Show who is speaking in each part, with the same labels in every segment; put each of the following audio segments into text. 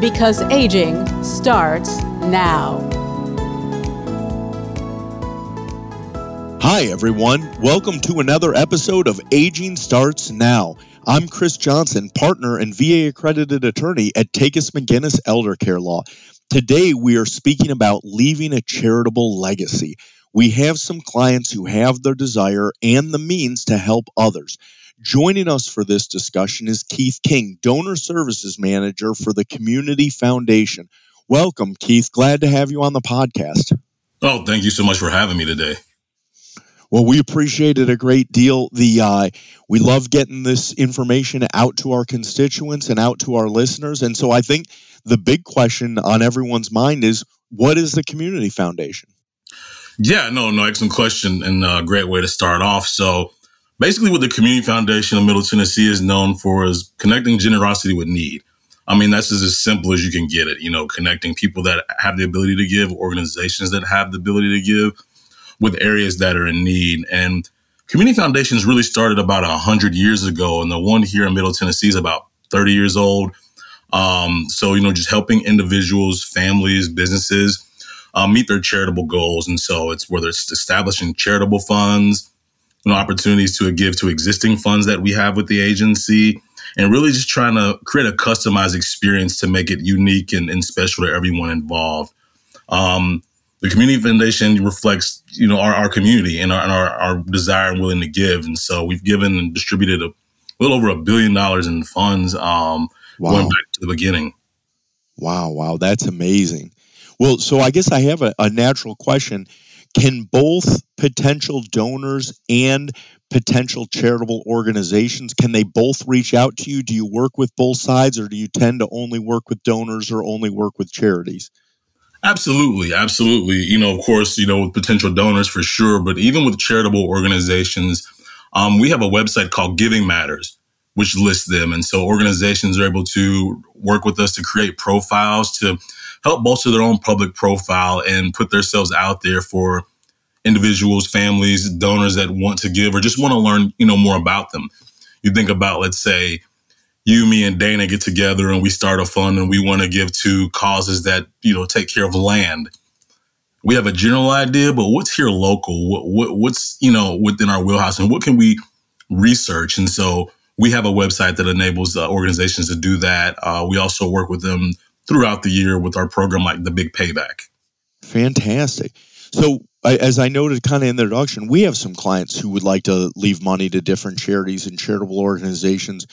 Speaker 1: because aging starts now.
Speaker 2: Hi, everyone. Welcome to another episode of Aging Starts Now. I'm Chris Johnson, partner and VA accredited attorney at Takacs McGinnis Elder Care Law. Today, we are speaking about leaving a charitable legacy. We have some clients who have the desire and the means to help others. Joining us for this discussion is Keith King, Donor Services Manager for the Community Foundation. Welcome, Keith. Glad to have you on the podcast.
Speaker 3: Oh, thank you so much for having me today.
Speaker 2: Well, we appreciate it a great deal. The uh, we love getting this information out to our constituents and out to our listeners, and so I think the big question on everyone's mind is, what is the Community Foundation?
Speaker 3: Yeah, no, no, excellent question and a great way to start off. So, basically what the Community Foundation of Middle Tennessee is known for is connecting generosity with need. I mean, that's as simple as you can get it, you know, connecting people that have the ability to give, organizations that have the ability to give with areas that are in need. And Community Foundations really started about 100 years ago, and the one here in Middle Tennessee is about 30 years old. Um, so, you know, just helping individuals, families, businesses uh, meet their charitable goals. And so it's whether it's establishing charitable funds, you know, opportunities to give to existing funds that we have with the agency, and really just trying to create a customized experience to make it unique and, and special to everyone involved. Um, the community foundation reflects, you know, our, our community and, our, and our, our desire and willing to give. And so we've given and distributed a little over a billion dollars in funds um, wow. going back to the beginning.
Speaker 2: Wow, wow, that's amazing. Well, so I guess I have a, a natural question can both potential donors and potential charitable organizations can they both reach out to you? Do you work with both sides or do you tend to only work with donors or only work with charities?
Speaker 3: Absolutely absolutely. You know of course you know with potential donors for sure but even with charitable organizations um, we have a website called giving matters which lists them. And so organizations are able to work with us to create profiles to help bolster their own public profile and put themselves out there for individuals, families, donors that want to give or just want to learn, you know, more about them. You think about, let's say, you, me, and Dana get together and we start a fund and we want to give to causes that, you know, take care of land. We have a general idea, but what's here local? What, what what's, you know, within our wheelhouse and what can we research? And so we have a website that enables uh, organizations to do that. Uh, we also work with them throughout the year with our program like the Big Payback.
Speaker 2: Fantastic. So, as I noted kind of in the introduction, we have some clients who would like to leave money to different charities and charitable organizations.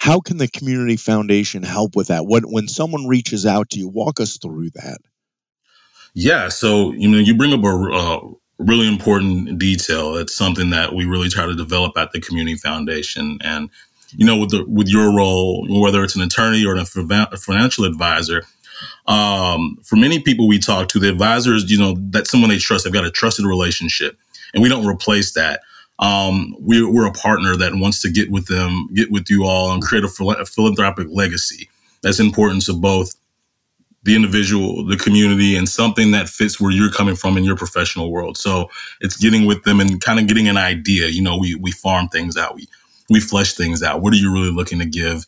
Speaker 2: How can the Community Foundation help with that? When, when someone reaches out to you, walk us through that.
Speaker 3: Yeah. So, you know, you bring up a uh, really important detail. It's something that we really try to develop at the Community Foundation. And you know, with the, with your role, whether it's an attorney or a financial advisor, um, for many people we talk to, the advisors, you know, that's someone they trust. They've got a trusted relationship, and we don't replace that. Um, we're, we're a partner that wants to get with them, get with you all, and create a, a philanthropic legacy. That's important to both the individual, the community, and something that fits where you're coming from in your professional world. So it's getting with them and kind of getting an idea. You know, we we farm things out. We we flesh things out. What are you really looking to give?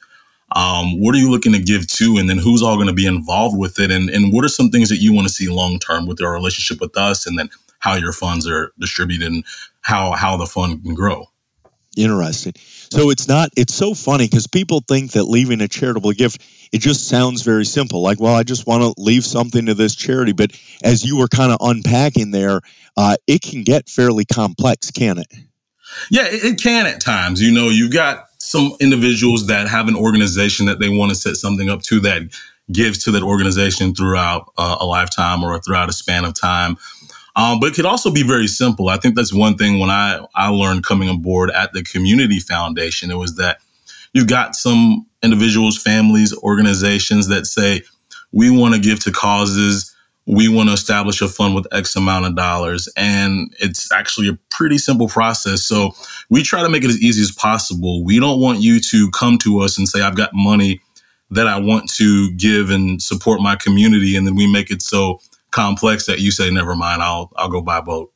Speaker 3: Um, what are you looking to give to? And then who's all going to be involved with it? And, and what are some things that you want to see long term with your relationship with us? And then how your funds are distributed and how, how the fund can grow.
Speaker 2: Interesting. So it's not, it's so funny because people think that leaving a charitable gift, it just sounds very simple. Like, well, I just want to leave something to this charity. But as you were kind of unpacking there, uh, it can get fairly complex, can it?
Speaker 3: Yeah, it, it can at times. You know, you've got some individuals that have an organization that they want to set something up to that gives to that organization throughout uh, a lifetime or throughout a span of time. Um, but it could also be very simple. I think that's one thing when I, I learned coming aboard at the Community Foundation, it was that you've got some individuals, families, organizations that say, we want to give to causes. We want to establish a fund with X amount of dollars. And it's actually a pretty simple process. So we try to make it as easy as possible. We don't want you to come to us and say, I've got money that I want to give and support my community. And then we make it so complex that you say, never mind, I'll, I'll go buy a boat.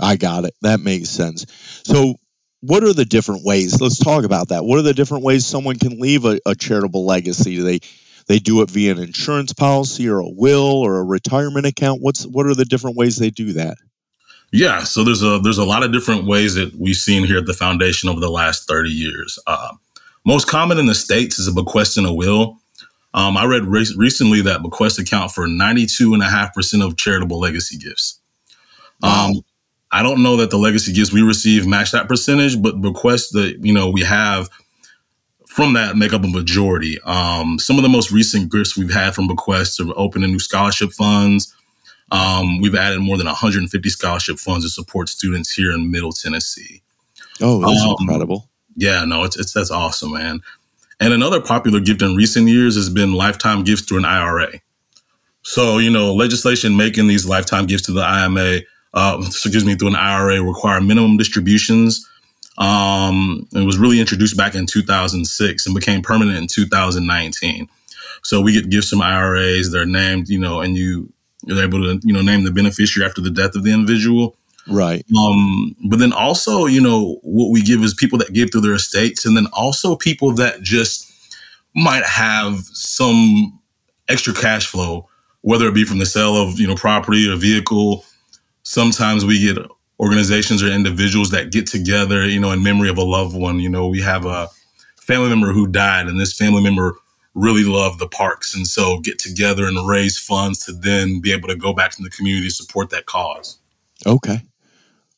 Speaker 2: I got it. That makes sense. So what are the different ways? Let's talk about that. What are the different ways someone can leave a, a charitable legacy? Do they they do it via an insurance policy or a will or a retirement account? What's what are the different ways they do that?
Speaker 3: Yeah, so there's a there's a lot of different ways that we've seen here at the foundation over the last 30 years. Uh, most common in the states is a bequest and a will. Um, I read re- recently that bequests account for 92.5% of charitable legacy gifts. Um, wow. I don't know that the legacy gifts we receive match that percentage, but bequests that you know we have from that make up a majority. Um, some of the most recent gifts we've had from bequests are opening new scholarship funds. Um, we've added more than 150 scholarship funds to support students here in Middle Tennessee.
Speaker 2: Oh, that's um, incredible!
Speaker 3: Yeah, no, it's, it's that's awesome, man. And another popular gift in recent years has been lifetime gifts through an IRA. So, you know, legislation making these lifetime gifts to the IMA uh, excuse me, through an IRA require minimum distributions. Um, it was really introduced back in 2006 and became permanent in 2019. So we get gifts from IRAs. They're named, you know, and you you're able to, you know, name the beneficiary after the death of the individual.
Speaker 2: Right.
Speaker 3: Um, but then also, you know, what we give is people that give through their estates, and then also people that just might have some extra cash flow, whether it be from the sale of, you know, property or vehicle sometimes we get organizations or individuals that get together, you know, in memory of a loved one. You know, we have a family member who died, and this family member really loved the parks, and so get together and raise funds to then be able to go back to the community to support that cause.
Speaker 2: Okay.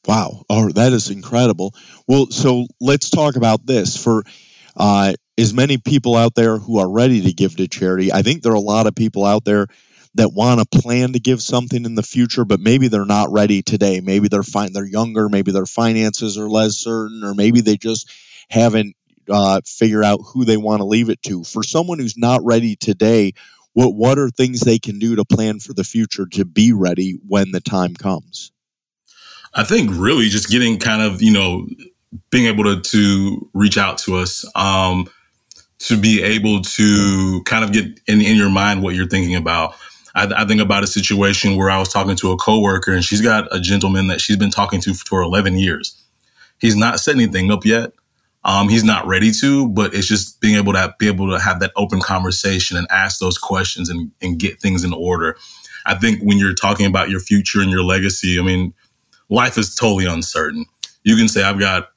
Speaker 2: Wow. Oh, that is incredible. Well, so let's talk about this. For uh, as many people out there who are ready to give to charity, I think there are a lot of people out there that want to plan to give something in the future, but maybe they're not ready today. Maybe they're fine, they're younger, maybe their finances are less certain, or maybe they just haven't uh, figured out who they want to leave it to. For someone who's not ready today, what what are things they can do to plan for the future to be ready when the time comes?
Speaker 3: I think really just getting kind of you know being able to to reach out to us. Um, to be able to kind of get in, in your mind what you're thinking about. I, I, think about a situation where I was talking to a coworker and she's got a gentleman that she's been talking to for 11 years. He's not set anything up yet. Um, he's not ready to, but it's just being able to be able to have that open conversation and ask those questions and, and get things in order. I think when you're talking about your future and your legacy, I mean, life is totally uncertain. You can say, I've got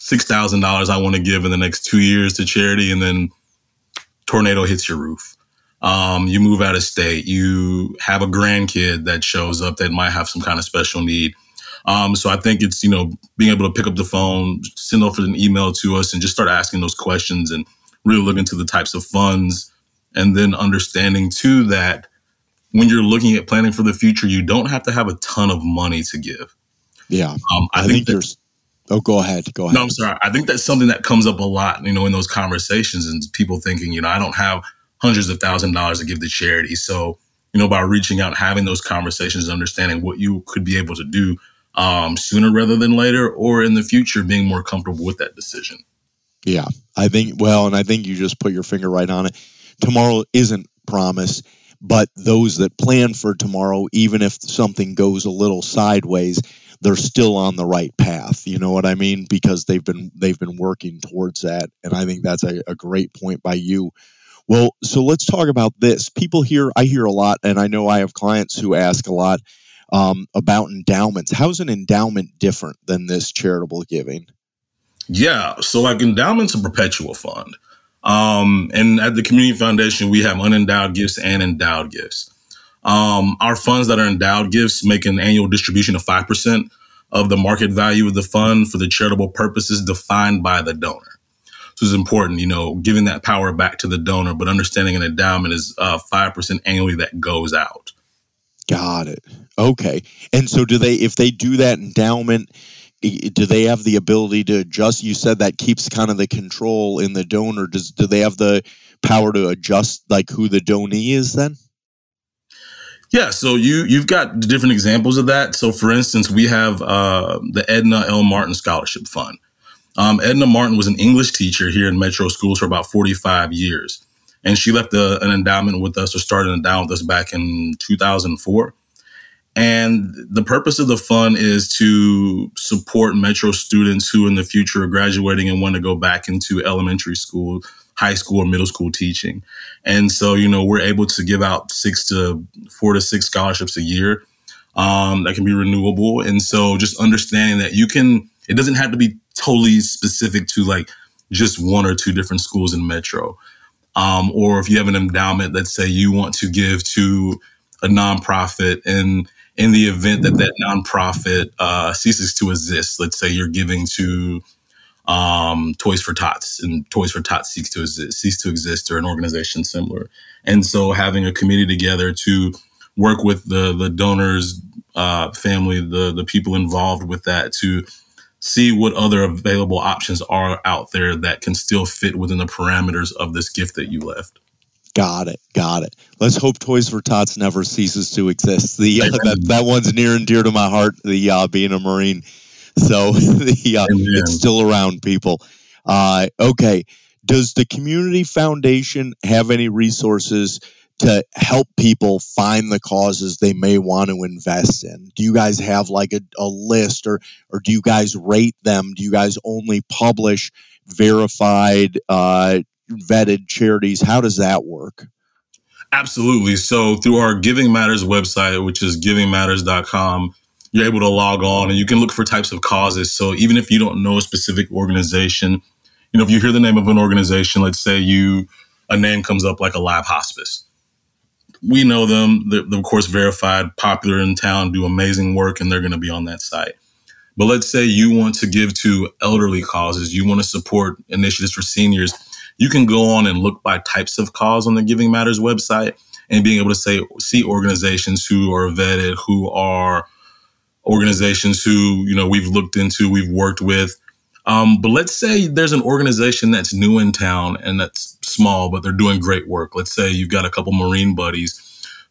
Speaker 3: $6,000 I want to give in the next two years to charity, and then tornado hits your roof um, you move out of state, you have a grandkid that shows up that might have some kind of special need. Um, so I think it's, you know, being able to pick up the phone, send off an email to us and just start asking those questions and really look into the types of funds and then understanding too that when you're looking at planning for the future, you don't have to have a ton of money to give.
Speaker 2: Yeah. Um, I, I, think, think there's, Oh, go ahead. Go ahead.
Speaker 3: No, I'm sorry. I think that's something that comes up a lot, you know, in those conversations and people thinking, you know, I don't have hundreds of thousand dollars to give to charity. So, you know, by reaching out, having those conversations, understanding what you could be able to do um, sooner rather than later, or in the future, being more comfortable with that decision.
Speaker 2: Yeah, I think, well, and I think you just put your finger right on it. Tomorrow isn't promised, but those that plan for tomorrow, even if something goes a little sideways, they're still on the right path. You know what I mean? Because they've been they've been working towards that, and I think that's a, a great point by you well, so let's talk about this. People hear, I hear a lot, and I know I have clients who ask a lot um, about endowments. How's an endowment different than this charitable giving?
Speaker 3: Yeah, so like endowment's a perpetual fund. Um, and at the Community Foundation, we have unendowed gifts and endowed gifts. Um, our funds that are endowed gifts make an annual distribution of 5% of the market value of the fund for the charitable purposes defined by the donor. So it's important, you know, giving that power back to the donor, but understanding an endowment is uh, 5% annually that goes out.
Speaker 2: Got it. Okay. And so do they, if they do that endowment, do they have the ability to adjust? You said that keeps kind of the control in the donor. Does do they have the power to adjust like who the donee is then?
Speaker 3: Yeah, so you you've got different examples of that. So, for instance, we have uh, the Edna L. Martin Scholarship Fund. Um, Edna Martin was an English teacher here in Metro Schools for about 45 years, and she left a, an endowment with us or started an endowment with us back in 2004. And the purpose of the fund is to support Metro students who in the future are graduating and want to go back into elementary school high school or middle school teaching. And so, you know, we're able to give out six to four to six scholarships a year um, that can be renewable. And so just understanding that you can, it doesn't have to be totally specific to like just one or two different schools in Metro. Um, or if you have an endowment, let's say you want to give to a nonprofit and in the event that that nonprofit uh, ceases to exist, let's say you're giving to um, Toys for Tots, and Toys for Tots cease to exist, cease to exist, or an organization similar. And so, having a committee together to work with the the donors, uh, family, the the people involved with that to see what other available options are out there that can still fit within the parameters of this gift that you left.
Speaker 2: Got it. Got it. Let's hope Toys for Tots never ceases to exist. The uh, that, that one's near and dear to my heart. The uh, being a Marine. So the, uh, it's still around people. Uh, okay. Does the community foundation have any resources to help people find the causes they may want to invest in? Do you guys have like a, a list or, or do you guys rate them? Do you guys only publish verified, uh, vetted charities? How does that work?
Speaker 3: Absolutely. So through our Giving Matters website, which is givingmatters.com, you're able to log on and you can look for types of causes. So even if you don't know a specific organization, you know, if you hear the name of an organization, let's say you, a name comes up like Alive Hospice. We know them. They're, of course, verified, popular in town, do amazing work, and they're going to be on that site. But let's say you want to give to elderly causes, you want to support initiatives for seniors. You can go on and look by types of cause on the Giving Matters website and being able to say, see organizations who are vetted, who are organizations who you know we've looked into, we've worked with. Um, but let's say there's an organization that's new in town and that's small, but they're doing great work. Let's say you've got a couple Marine buddies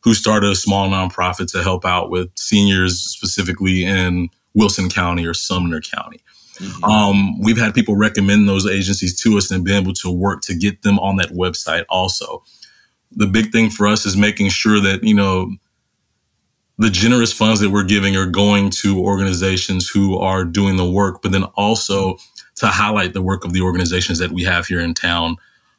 Speaker 3: who started a small nonprofit to help out with seniors specifically in Wilson County or Sumner County. Mm-hmm. Um, we've had people recommend those agencies to us and been able to work to get them on that website also. The big thing for us is making sure that, you know, the generous funds that we're giving are going to organizations who are doing the work, but then also to highlight the work of the organizations that we have here in town.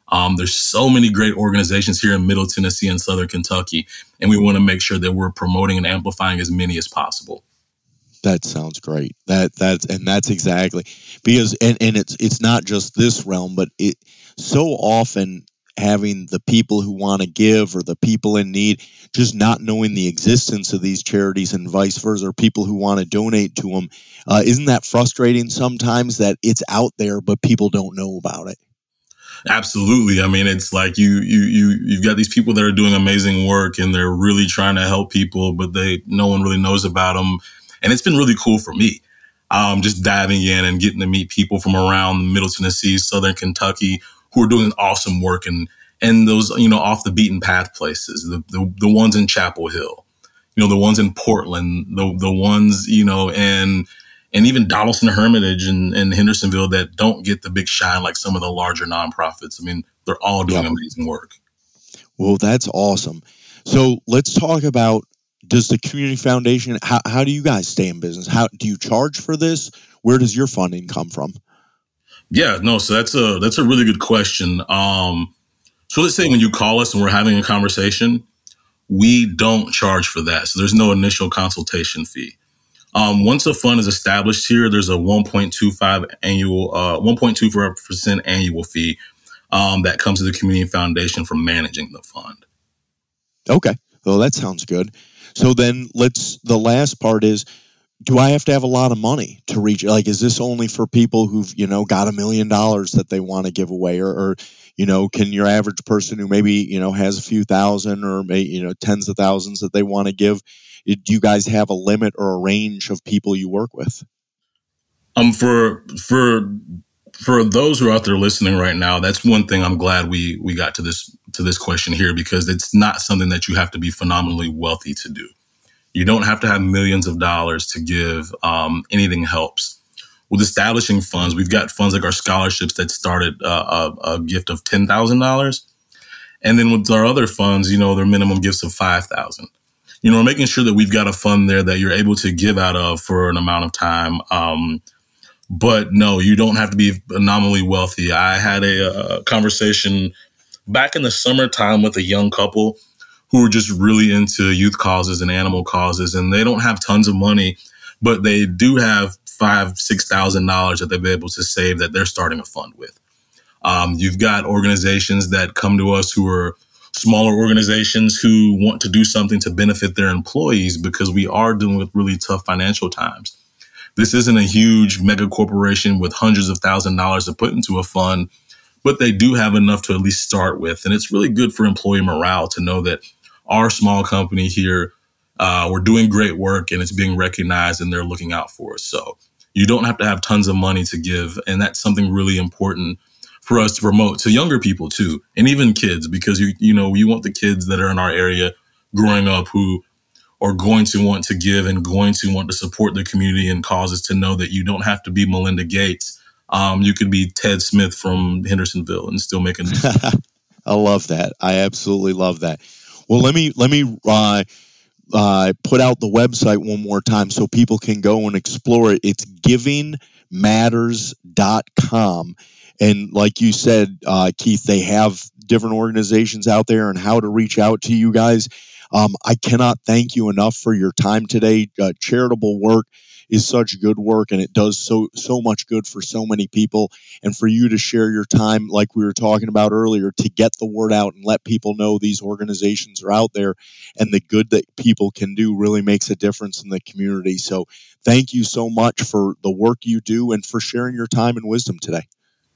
Speaker 3: Um, there's so many great organizations here in Middle Tennessee and Southern Kentucky, and we want to make sure that we're promoting and amplifying as many as possible.
Speaker 2: That sounds great. That that's and that's exactly because and, and it's it's not just this realm, but it so often having the people who want to give or the people in need just not knowing the existence of these charities and vice versa or people who want to donate to them uh, isn't that frustrating sometimes that it's out there but people don't know about it
Speaker 3: absolutely. I mean it's like you you you you've got these people that are doing amazing work and they're really trying to help people but they no one really knows about them and it's been really cool for me um, just diving in and getting to meet people from around middle tennessee southern kentucky who are doing awesome work and and those you know off the beaten path places, the the, the ones in Chapel Hill, you know the ones in Portland, the the ones you know and and even Donelson Hermitage and, and Hendersonville that don't get the big shine like some of the larger nonprofits. I mean, they're all doing amazing work.
Speaker 2: Well, that's awesome. So let's talk about does the community foundation how, how do you guys stay in business how do you charge for this where does your funding come from
Speaker 3: yeah, no. So that's a that's a really good question. Um, so let's say when you call us and we're having a conversation, we don't charge for that. So there's no initial consultation fee. Um, once a fund is established here, there's a 1.25 annual, uh, 1.25 percent annual fee um, that comes to the community foundation for managing the fund.
Speaker 2: Okay, well that sounds good. So then let's. The last part is do I have to have a lot of money to reach? Like, is this only for people who've, you know, got a million dollars that they want to give away? Or, or, you know, can your average person who maybe, you know, has a few thousand or, you know, tens of thousands that they want to give, do you guys have a limit or a range of people you work with?
Speaker 3: Um, for, for, for those who are out there listening right now, that's one thing I'm glad we we got to this to this question here because it's not something that you have to be phenomenally wealthy to do. You don't have to have millions of dollars to give. Um, anything helps. With establishing funds, we've got funds like our scholarships that started uh, a, a gift of ten thousand dollars, and then with our other funds, you know, their minimum gifts of five thousand. You know, making sure that we've got a fund there that you're able to give out of for an amount of time. Um, but no, you don't have to be anomaly wealthy. I had a, a conversation back in the summertime with a young couple who are just really into youth causes and animal causes, and they don't have tons of money, but they do have five, six thousand dollars that they'll be able to save that they're starting a fund with. Um, you've got organizations that come to us who are smaller organizations who want to do something to benefit their employees because we are dealing with really tough financial times. This isn't a huge mega corporation with hundreds of thousand dollars to put into a fund, but they do have enough to at least start with. And it's really good for employee morale to know that our small company here, uh, we're doing great work and it's being recognized and they're looking out for us. So you don't have to have tons of money to give. And that's something really important for us to promote to younger people too, and even kids, because you, you know, you want the kids that are in our area growing up who are going to want to give and going to want to support the community and causes to know that you don't have to be Melinda Gates. Um, you could be Ted Smith from Hendersonville and still make a.
Speaker 2: I love that. I absolutely love that. Well, let me let me uh, uh, put out the website one more time so people can go and explore it. It's givingmatters.com. And like you said, uh, Keith, they have different organizations out there and how to reach out to you guys. Um, I cannot thank you enough for your time today. Uh, charitable work is such good work and it does so so much good for so many people and for you to share your time like we were talking about earlier to get the word out and let people know these organizations are out there and the good that people can do really makes a difference in the community so thank you so much for the work you do and for sharing your time and wisdom today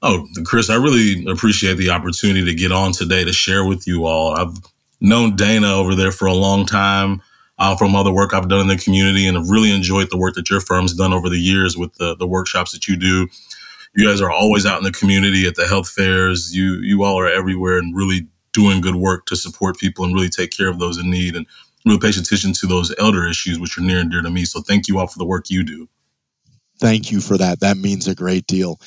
Speaker 3: Oh, Chris, I really appreciate the opportunity to get on today to share with you all. I've known Dana over there for a long time uh, from other work I've done in the community and have really enjoyed the work that your firm's done over the years with the, the workshops that you do. You guys are always out in the community at the health fairs. You you all are everywhere and really doing good work to support people and really take care of those in need and really pay attention to those elder issues, which are near and dear to me. So thank you all for the work you do.
Speaker 2: Thank you for that. That means a great deal.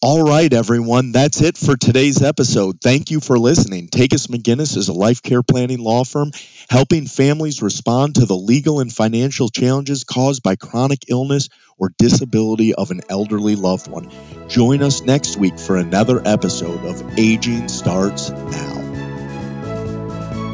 Speaker 2: All right, everyone, that's it for today's episode. Thank you for listening. Takacs McGinnis is a life care planning law firm helping families respond to the legal and financial challenges caused by chronic illness or disability of an elderly loved one. Join us next week for another episode of Aging Starts Now.